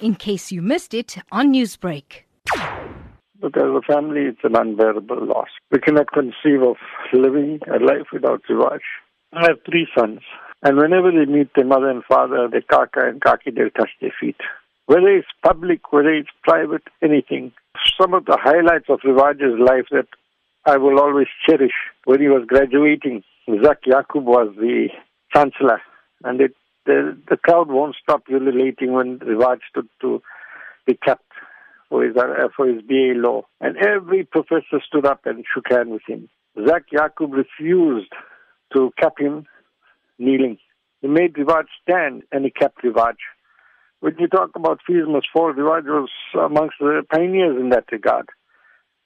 in case you missed it on Newsbreak. But as a family, it's an unbearable loss. We cannot conceive of living a life without Rivaaj. I have three sons, and whenever they meet their mother and father, their kaka and kaki, they'll touch their feet. Whether it's public, whether it's private, anything. Some of the highlights of Rivaaj's life that I will always cherish. When he was graduating, Zak Yacoob was the chancellor, and it, the, the crowd won't stop ululating when Rivaaj stood to be capped for his, uh, for his BA law. And every professor stood up and shook hands with him. Zak Yacoob refused to cap him kneeling. He made Rivaaj stand and he kept Rivaaj. When you talk about fees must fall, Rivaaj was amongst the pioneers in that regard.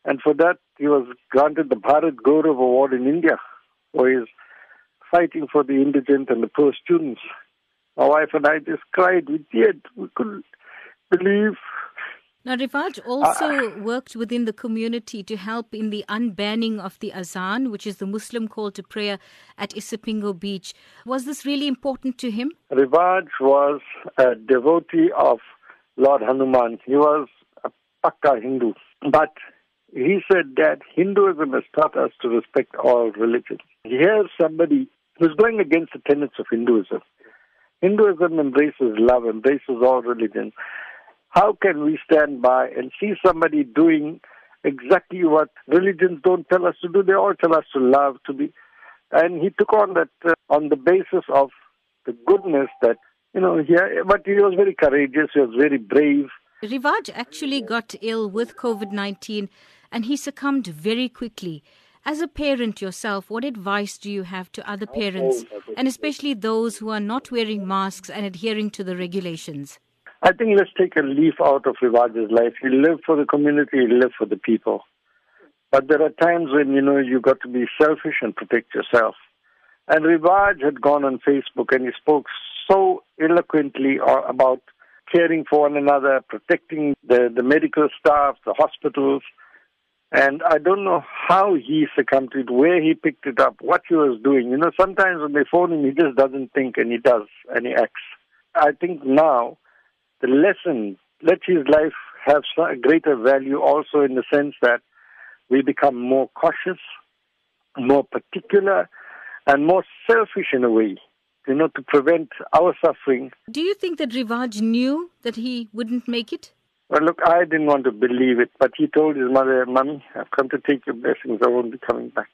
And for that, he was granted the Bharat Gaurav Award in India for his fighting for the indigent and the poor students. My wife and I just cried. We did. We couldn't believe now, Rivaaj also uh, worked within the community to help in the unbanning of the azan, which is the Muslim call to prayer at Isipingo Beach. Was this really important to him? Rivaaj was a devotee of Lord Hanuman. He was a Pakka Hindu. But he said that Hinduism has taught us to respect all religions. Here's somebody who's going against the tenets of Hinduism. Hinduism embraces love, embraces all religions. How can we stand by and see somebody doing exactly what religions don't tell us to do? They all tell us to love, to be. And he took on that uh, on the basis of the goodness that, you know, he, but he was very courageous, he was very brave. Rivaaj actually got ill with COVID 19 and he succumbed very quickly. As a parent yourself, what advice do you have to other parents, and especially those who are not wearing masks and adhering to the regulations? I think let's take a leaf out of Rivaaj's life. He lived for the community, he lived for the people. But there are times when, you know, you've got to be selfish and protect yourself. And Rivaaj had gone on Facebook and he spoke so eloquently uh, about caring for one another, protecting the, the medical staff, the hospitals. And I don't know how he succumbed to it, where he picked it up, what he was doing. You know, sometimes when they phone him, he just doesn't think and he does and he acts. I think now the lesson, let his life have greater value also in the sense that we become more cautious, more particular, and more selfish in a way, you know, to prevent our suffering. Do you think that Rivaaj knew that he wouldn't make it? Well, look, I didn't want to believe it, but he told his mother, Mummy, I've come to take your blessings. I won't be coming back.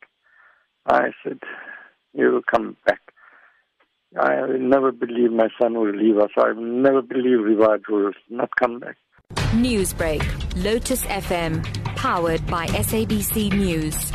I said, You will come back. I will never believe my son will leave us. I will never believe Rivaaj will not come back. Newsbreak, Lotus FM, powered by SABC News.